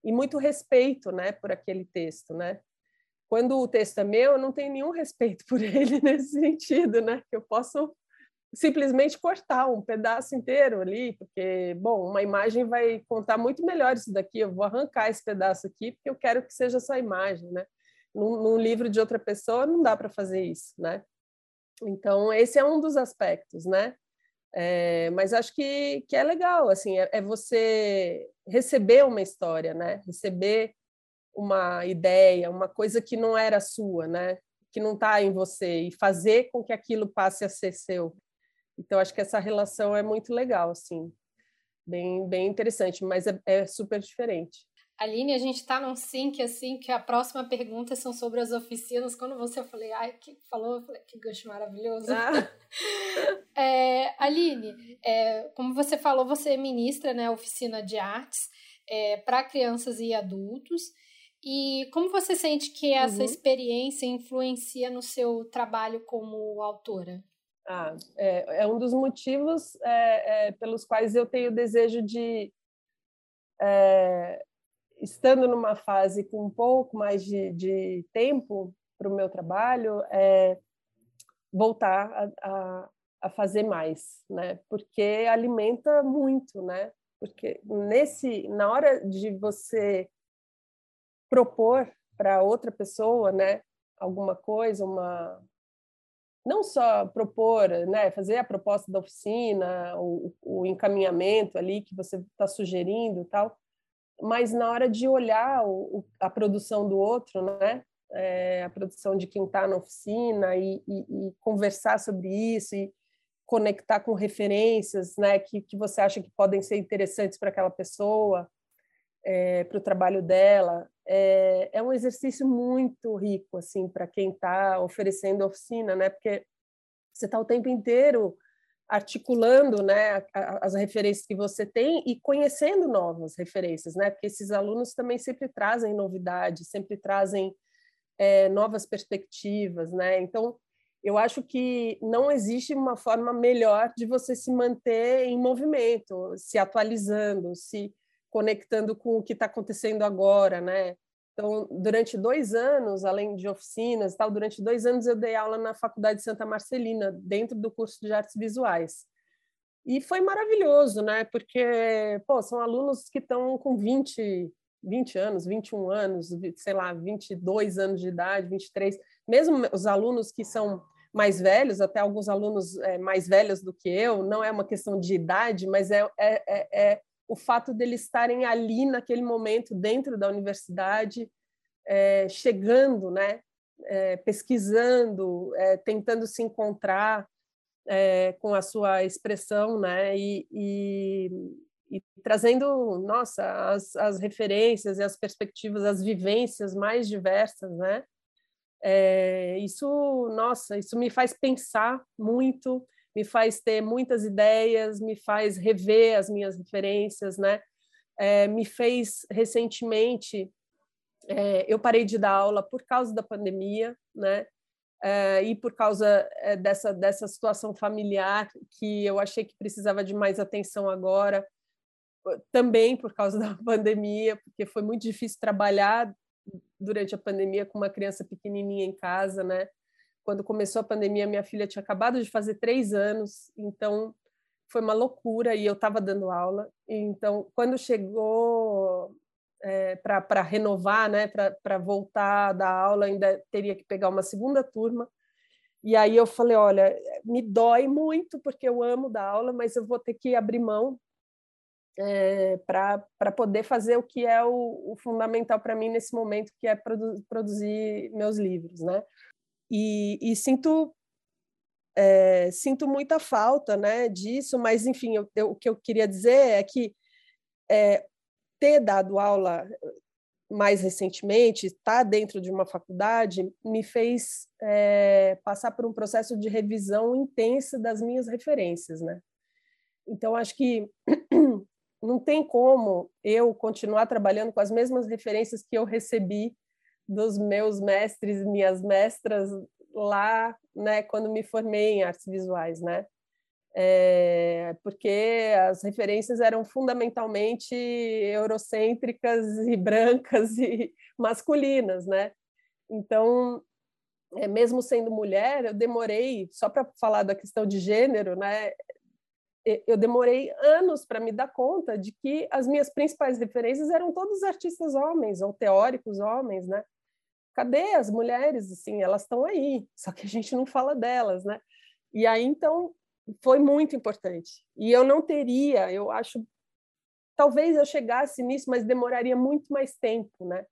E muito respeito, né, por aquele texto, né? Quando o texto é meu, eu não tenho nenhum respeito por ele nesse sentido, né? Eu posso simplesmente cortar um pedaço inteiro ali, porque, bom, uma imagem vai contar muito melhor isso daqui, eu vou arrancar esse pedaço aqui, porque eu quero que seja só imagem, né? num, num livro de outra pessoa não dá para fazer isso, né? Então esse é um dos aspectos, né? É, mas acho que, que é legal, assim, é, é, você receber uma história, né? Receber uma ideia, uma coisa que não era sua, né? Que não está em você e fazer com que aquilo passe a ser seu. Então acho que essa relação é muito legal, assim, bem bem interessante, mas é, é super diferente. Aline, a gente está num sync assim, que a próxima pergunta são sobre as oficinas. Quando você falei, ai, que falou, eu falei, que gancho maravilhoso. Ah. é, Aline, é, como você falou, você ministra né, oficina de artes é, para crianças e adultos. E como você sente que essa uhum. experiência influencia no seu trabalho como autora? Ah, é, é um dos motivos é, é, pelos quais eu tenho o desejo de é, estando numa fase com um pouco mais de, de tempo para o meu trabalho, é voltar a, a, a, fazer mais, né? Porque alimenta muito, né? Porque nesse, na hora de você propor para outra pessoa, né? Alguma coisa, uma não só propor, né, fazer a proposta da oficina, o, o encaminhamento ali que você está sugerindo, tal, mas na hora de olhar o, a produção do outro, né? É, a produção de quem está na oficina e, e, e, conversar sobre isso e conectar com referências, né? Que, que você acha que podem ser interessantes para aquela pessoa, é, para o trabalho dela, é, é um exercício muito rico assim para quem está oferecendo oficina, né? Porque você está o tempo inteiro articulando né, as referências que você tem e conhecendo novas referências, né? Porque esses alunos também sempre trazem novidades, sempre trazem é, novas perspectivas, né? Então, eu acho que não existe uma forma melhor de você se manter em movimento, se atualizando, se conectando com o que está acontecendo agora, né? Então, durante dois anos, além de oficinas, tal, durante dois anos eu dei aula na Faculdade Santa Marcelina, dentro do curso de artes visuais. E foi maravilhoso, né? Porque, pô, são alunos que estão com 20, 20 anos, 21 anos, sei lá, 22 anos de idade, 23. Mesmo os alunos que são mais velhos, até alguns alunos é, mais velhos do que eu, não é uma questão de idade, mas é, é, é, é o fato deles estarem ali naquele momento dentro da universidade, é, chegando, né, é, pesquisando, é, tentando se encontrar é, com a sua expressão, né, e, e, e trazendo, nossa, as, as, referências e as perspectivas, as vivências mais diversas, né. É, isso, nossa, isso me faz pensar muito me faz ter muitas ideias, me faz rever as minhas referências, né? É, me fez recentemente, é, eu parei de dar aula por causa da pandemia, né? É, e por causa é, dessa dessa situação familiar que eu achei que precisava de mais atenção agora, também por causa da pandemia, porque foi muito difícil trabalhar durante a pandemia com uma criança pequenininha em casa, né? Quando começou a pandemia, minha filha tinha acabado de fazer três anos, então foi uma loucura e eu estava dando aula. Então, quando chegou é, para renovar, né, para voltar da aula, ainda teria que pegar uma segunda turma. E aí eu falei, olha, me dói muito porque eu amo dar aula, mas eu vou ter que abrir mão é, para poder fazer o que é o, o fundamental para mim nesse momento, que é produ produzir meus livros, né? E, e sinto é, sinto muita falta né, disso, mas, enfim, eu, eu, o que eu queria dizer é que é, ter dado aula mais recentemente, estar dentro de uma faculdade, me fez é, passar por um processo de revisão intensa das minhas referências. Né? Então, acho que não tem como eu continuar trabalhando com as mesmas referências que eu recebi dos meus mestres, minhas mestras lá, né, quando me formei em artes visuais, né? É, porque as referências eram fundamentalmente eurocêntricas e brancas e masculinas, né? Então, é, mesmo sendo mulher, eu demorei, só para falar da questão de gênero, né? Eu demorei anos para me dar conta de que as minhas principais referências eram todos artistas homens ou teóricos homens, né? Cadê as mulheres? Assim, elas estão aí, só que a gente não fala delas, né? E aí, então, foi muito importante. E eu não teria, eu acho, talvez eu chegasse nisso, mas demoraria muito mais tempo, né?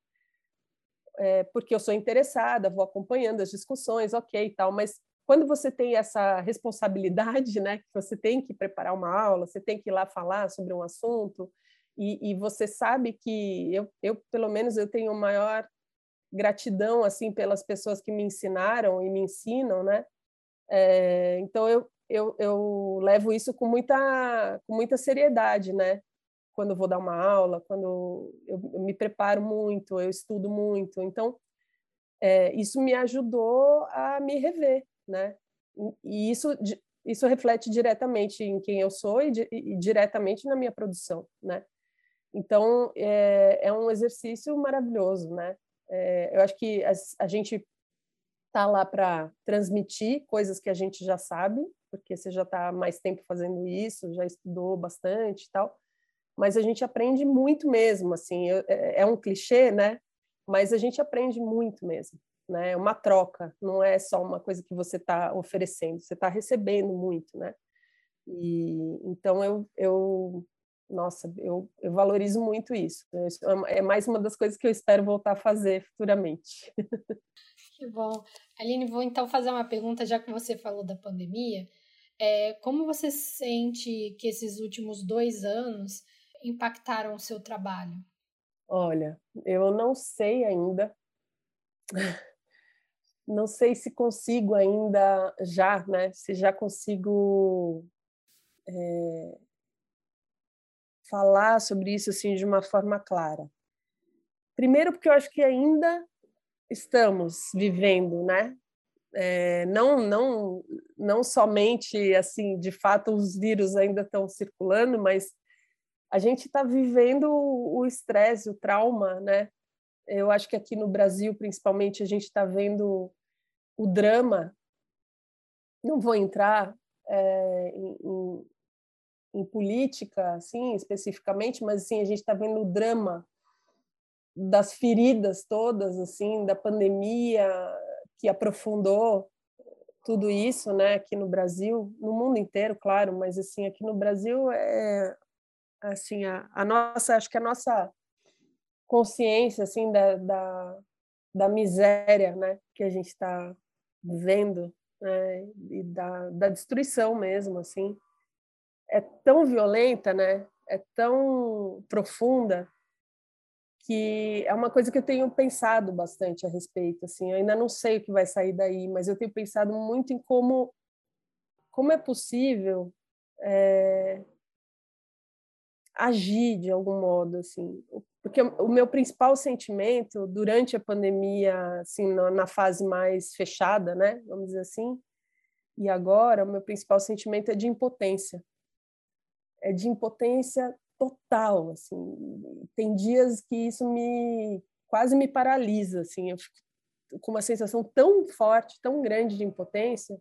É, porque eu sou interessada, vou acompanhando as discussões, ok e tal, mas quando você tem essa responsabilidade, né, que você tem que preparar uma aula, você tem que ir lá falar sobre um assunto, e, e você sabe que eu, eu, pelo menos, eu tenho maior gratidão assim pelas pessoas que me ensinaram e me ensinam, né? É, então eu, eu, eu levo isso com muita com muita seriedade, né? Quando vou dar uma aula, quando eu, eu me preparo muito, eu estudo muito, então é, isso me ajudou a me rever, né? E isso isso reflete diretamente em quem eu sou e, e diretamente na minha produção, né? Então é, é um exercício maravilhoso, né? É, eu acho que a, a gente está lá para transmitir coisas que a gente já sabe, porque você já está mais tempo fazendo isso, já estudou bastante e tal, mas a gente aprende muito mesmo, assim, é, é um clichê, né? Mas a gente aprende muito mesmo, né? É uma troca, não é só uma coisa que você está oferecendo, você está recebendo muito, né? E então eu, eu nossa, eu, eu valorizo muito isso. É, é mais uma das coisas que eu espero voltar a fazer futuramente. Que bom. Aline, vou então fazer uma pergunta, já que você falou da pandemia. É, como você sente que esses últimos dois anos impactaram o seu trabalho? Olha, eu não sei ainda. Não sei se consigo ainda já, né? Se já consigo é, falar sobre isso assim de uma forma clara. Primeiro, porque eu acho que ainda estamos vivendo, né? É, não, não, não somente assim, de fato, os vírus ainda estão circulando, mas a gente está vivendo o estresse, o trauma, né? Eu acho que aqui no Brasil, principalmente, a gente está vendo o drama. Não vou entrar é, em, em, política, assim, especificamente, mas assim a gente está vendo o drama das feridas todas, assim, da pandemia que aprofundou tudo isso, né, aqui no Brasil, no mundo inteiro, claro, mas assim aqui no Brasil é assim a, a nossa, acho que a nossa consciência assim da, da, da miséria, né, que a gente está vendo, né, e da, da destruição mesmo, assim, é tão violenta, né, é tão profunda que é uma coisa que eu tenho pensado bastante a respeito. Assim, eu ainda não sei o que vai sair daí, mas eu tenho pensado muito em como como é possível é, agir de algum modo, assim, porque o meu principal sentimento durante a pandemia, assim, na fase mais fechada, né, vamos dizer assim, e agora o meu principal sentimento é de impotência, é de impotência total, assim. Tem dias que isso me quase me paralisa, assim. Eu fico com uma sensação tão forte, tão grande de impotência,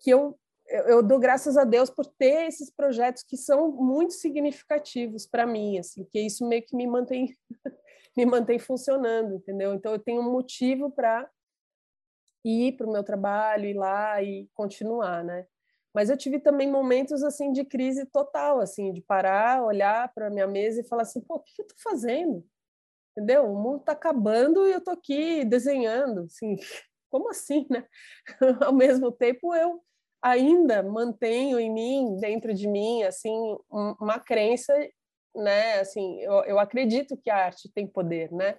que eu eu dou graças a Deus por ter esses projetos que são muito significativos para mim, assim, que isso meio que me mantém me mantém funcionando, entendeu? Então eu tenho um motivo para ir para o meu trabalho, ir lá e continuar, né? Mas eu tive também momentos assim de crise total, assim, de parar, olhar para minha mesa e falar assim, pô, o que eu estou fazendo? Entendeu? O mundo está acabando e eu estou aqui desenhando, assim, como assim, né? Ao mesmo tempo eu ainda mantenho em mim, dentro de mim, assim, uma crença, né? Assim, eu, eu acredito que a arte tem poder, né?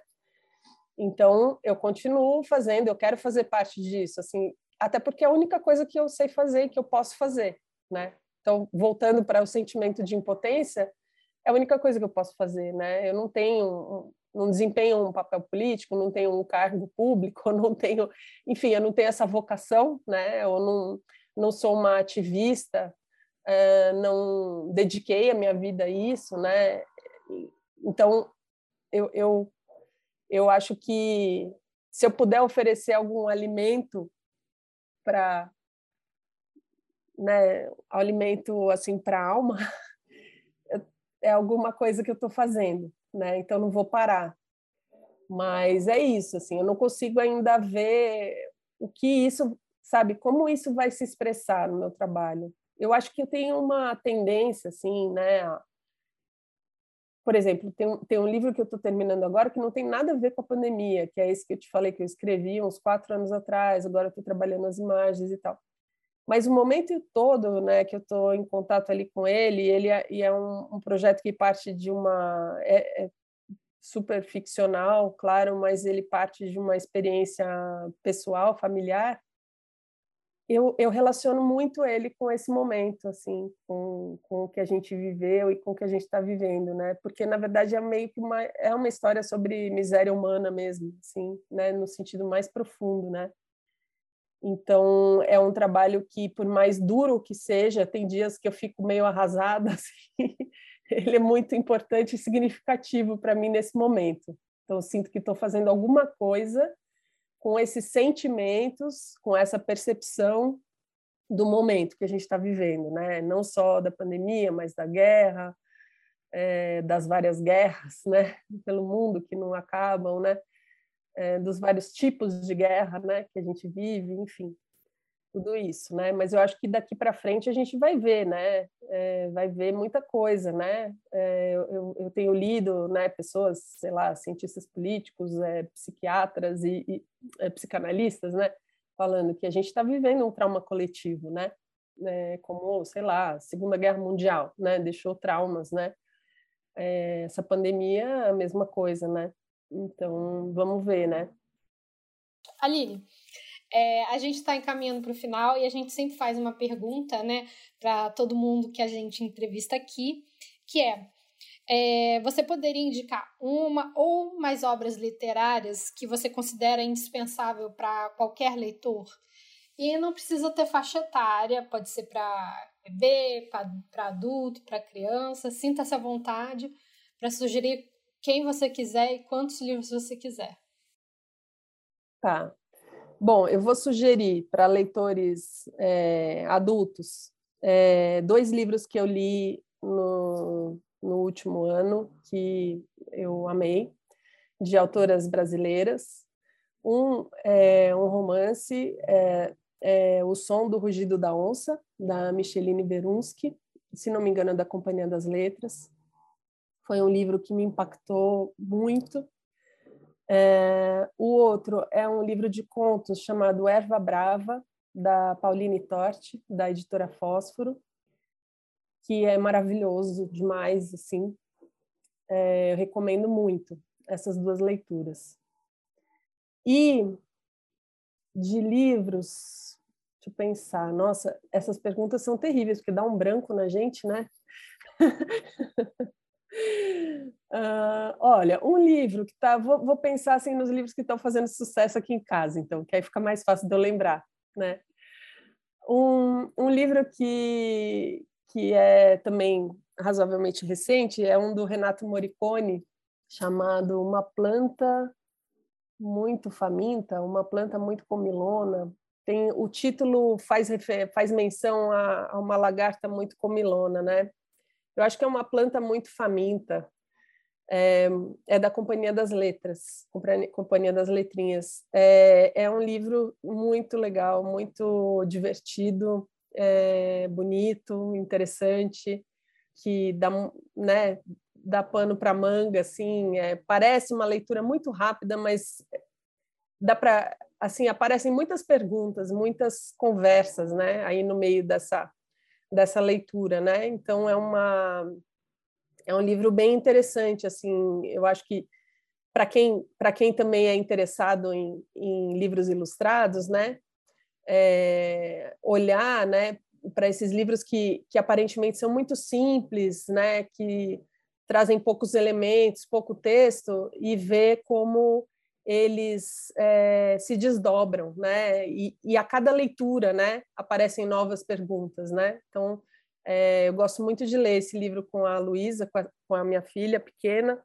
Então eu continuo fazendo, eu quero fazer parte disso, assim, até porque é a única coisa que eu sei fazer, que eu posso fazer, né? Então, voltando para o sentimento de impotência, é a única coisa que eu posso fazer, né? Eu não tenho, não desempenho um papel político, não tenho um cargo público, não tenho, enfim, eu não tenho essa vocação, né? Eu não, não sou uma ativista, uh, não dediquei a minha vida a isso, né? Então, eu, eu, eu acho que se eu puder oferecer algum alimento para né, alimento assim para a alma é alguma coisa que eu estou fazendo, né? Então não vou parar. Mas é isso, assim, eu não consigo ainda ver o que isso, sabe, como isso vai se expressar no meu trabalho. Eu acho que eu tenho uma tendência, assim, né, por exemplo, tem um, tem um livro que eu estou terminando agora que não tem nada a ver com a pandemia, que é esse que eu te falei que eu escrevi uns quatro anos atrás, agora estou trabalhando as imagens e tal. Mas o momento todo né, que eu estou em contato ali com ele, ele é, e é um, um projeto que parte de uma... É, é super ficcional, claro, mas ele parte de uma experiência pessoal, familiar, eu, eu relaciono muito ele com esse momento, assim, com, com o que a gente viveu e com o que a gente está vivendo, né? Porque, na verdade, é meio que uma, é uma história sobre miséria humana mesmo, assim, né? No sentido mais profundo, né? Então, é um trabalho que, por mais duro que seja, tem dias que eu fico meio arrasada, assim. Ele é muito importante e significativo para mim nesse momento. Então, eu sinto que estou fazendo alguma coisa com esses sentimentos, com essa percepção do momento que a gente está vivendo, né? Não só da pandemia, mas da guerra, é, das várias guerras, né? Pelo mundo que não acabam, né? É, dos vários tipos de guerra, né? Que a gente vive, enfim tudo isso, né? Mas eu acho que daqui para frente a gente vai ver, né? É, vai ver muita coisa, né? É, eu, eu, tenho lido, né? Pessoas, sei lá, cientistas políticos, é, psiquiatras e, e é, psicanalistas, né? Falando que a gente está vivendo um trauma coletivo, né? É, como, sei lá, Segunda Guerra Mundial, né? Deixou traumas, né? É, essa pandemia, a mesma coisa, né? Então, vamos ver, né? Aline, é, a gente está encaminhando para o final e a gente sempre faz uma pergunta, né, para todo mundo que a gente entrevista aqui, que é, é, você poderia indicar uma ou mais obras literárias que você considera indispensável para qualquer leitor? E não precisa ter faixa etária, pode ser para bebê, para adulto, para criança. Sinta-se à vontade para sugerir quem você quiser e quantos livros você quiser. Tá. Bom, eu vou sugerir para leitores é, adultos é, dois livros que eu li no, no último ano que eu amei, de autoras brasileiras. Um é um romance, é, é O Som do Rugido da Onça, da Micheline Berunsky, se não me engano, é da Companhia das Letras. Foi um livro que me impactou muito. É, o outro é um livro de contos chamado Erva Brava, da Pauline Torti, da editora Fósforo, que é maravilhoso demais, assim. É, eu recomendo muito essas duas leituras. E de livros, deixa eu pensar, nossa, essas perguntas são terríveis, porque dá um branco na gente, né? Uh, olha, um livro que tá. Vou, vou, pensar assim nos livros que estão fazendo sucesso aqui em casa, então, que aí fica mais fácil de eu lembrar, né? Um, um livro que, que é também razoavelmente recente é um do Renato Morricone, chamado Uma Planta Muito Faminta, uma planta muito comilona. Tem, o título faz, faz menção a, a uma lagarta muito comilona, né? Eu acho que é uma planta muito faminta. É, é, da Companhia das Letras, Companhia das Letrinhas. É, é um livro muito legal, muito divertido, é, bonito, interessante, que dá, né, dá pano para manga, assim. É, parece uma leitura muito rápida, mas dá para assim aparecem muitas perguntas, muitas conversas, né? Aí no meio dessa dessa leitura, né? Então é uma é um livro bem interessante, assim. Eu acho que para quem para quem também é interessado em, em livros ilustrados, né? É, olhar, né? Para esses livros que, que aparentemente são muito simples, né? Que trazem poucos elementos, pouco texto, e ver como eles é, se desdobram, né? E, e, a cada leitura, né, aparecem novas perguntas, né? Então, é, eu gosto muito de ler esse livro com a Luísa, com, com, a minha filha pequena,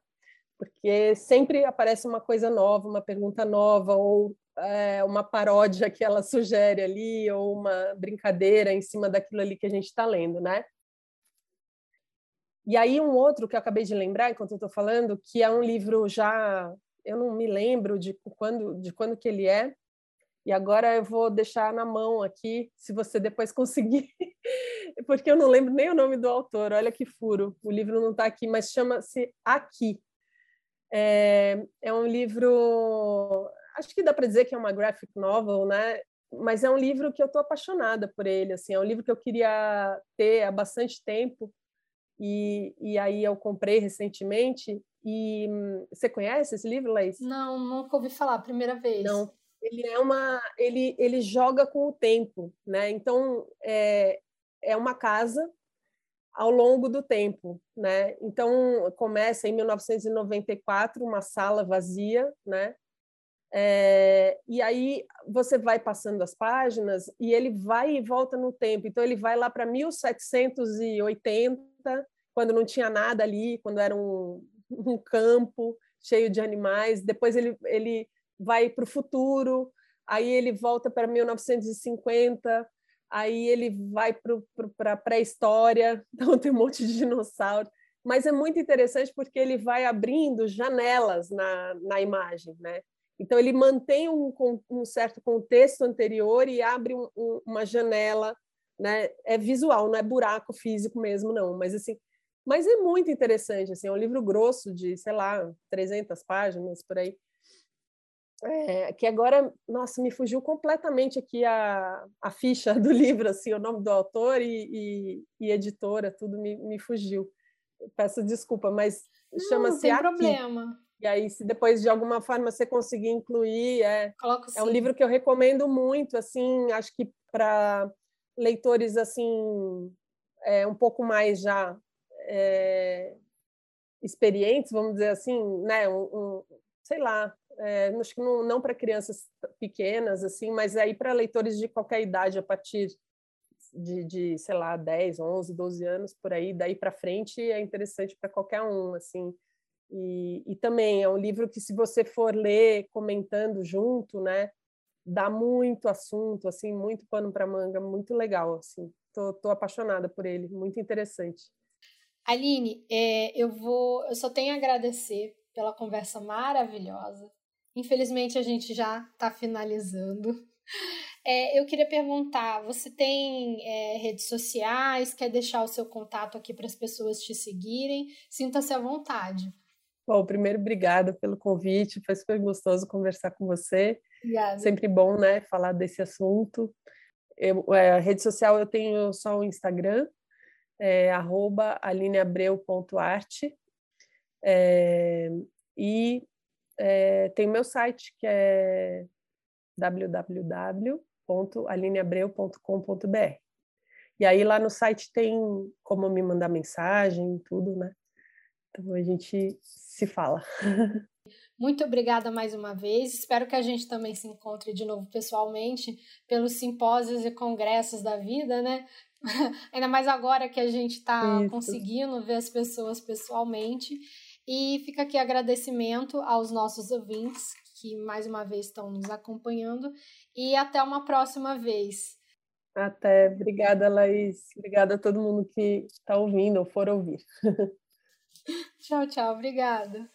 porque sempre aparece uma coisa nova, uma pergunta nova, ou é, uma paródia que ela sugere ali, ou uma brincadeira em cima daquilo ali que a gente está lendo, né? E aí um outro que eu acabei de lembrar enquanto eu estou falando, que é um livro já eu não me lembro de quando, de quando que ele é, e agora eu vou deixar na mão aqui, se você depois conseguir, porque eu não lembro nem o nome do autor, olha que furo, o livro não está aqui, mas chama-se Aqui. É, é um livro, acho que dá para dizer que é uma graphic novel, né? Mas é um livro que eu estou apaixonada por ele, assim, é um livro que eu queria ter há bastante tempo, e, e aí eu comprei recentemente, e você conhece esse livro, Laís? Não, nunca ouvi falar, primeira vez. Não. Ele é uma, ele ele joga com o tempo, né? Então é, é uma casa ao longo do tempo, né? Então começa em 1994, uma sala vazia, né? É, e aí você vai passando as páginas e ele vai e volta no tempo. Então ele vai lá para 1780, quando não tinha nada ali, quando era um, um campo cheio de animais. Depois ele, ele vai para o futuro, aí ele volta para 1950, aí ele vai para a pré-história, então tem um monte de dinossauro. Mas é muito interessante porque ele vai abrindo janelas na, na imagem, né? Então ele mantém um, um certo contexto anterior e abre um, um, uma janela, né? É visual, não é buraco físico mesmo, não. Mas assim, mas é muito interessante, assim, é um livro grosso de, sei lá, 300 páginas, por aí. É, que agora, nossa, me fugiu completamente aqui a, a ficha do livro, assim, o nome do autor e, e, e editora, tudo me, me fugiu. Peço desculpa, mas chama-se tem problema. E aí, se depois de alguma forma você conseguir incluir, é, Coloco, é um livro que eu recomendo muito, assim, acho que para leitores assim é, um pouco mais já é, experientes, vamos dizer assim, né? Um, um sei lá, é, acho que não, não para crianças pequenas, assim, mas aí para leitores de qualquer idade, a partir, de, de, sei lá, 10, 11, 12 anos por aí, daí para frente é interessante para qualquer um, assim. E, e também é um livro que, se você for ler comentando junto, né, dá muito assunto, assim, muito pano para manga, muito legal, assim. Tô, tô apaixonada por ele, muito interessante. Aline, é, eu vou, eu só tenho a agradecer pela conversa maravilhosa. Infelizmente a gente já está finalizando. É, eu queria perguntar: você tem é, redes sociais? Quer deixar o seu contato aqui para as pessoas te seguirem? Sinta-se à vontade. Bom, primeiro, obrigada pelo convite. Foi super gostoso conversar com você. Obrigada. Sempre bom, né, falar desse assunto. Eu, é, a rede social eu tenho só o Instagram, é, arroba alineabreu.arte. É, e é, tem meu site, que é www.alineabreu.com.br. E aí lá no site tem como me mandar mensagem, tudo, né? Então a gente se fala. Muito obrigada mais uma vez. Espero que a gente também se encontre de novo pessoalmente pelos simpósios e congressos da vida, né? Ainda mais agora que a gente está conseguindo ver as pessoas pessoalmente. E fica aqui agradecimento aos nossos ouvintes que mais uma vez estão nos acompanhando. E até uma próxima vez. Até. Obrigada, Laís. Obrigada a todo mundo que está ouvindo ou for ouvir. tchau, tchau. Obrigada.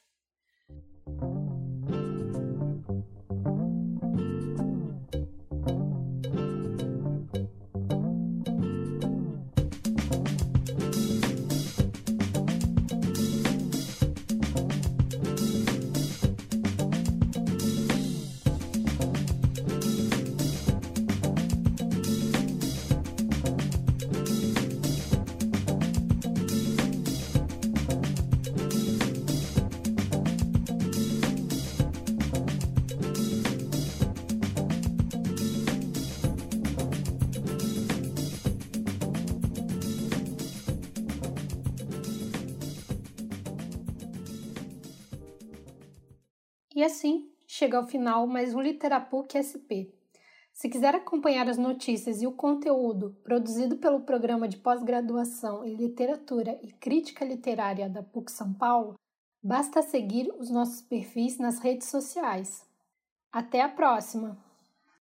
Chega ao final mais um Literapuc SP. Se quiser acompanhar as notícias e o conteúdo produzido pelo Programa de Pós-Graduação em Literatura e Crítica Literária da PUC São Paulo, basta seguir os nossos perfis nas redes sociais. Até a próxima!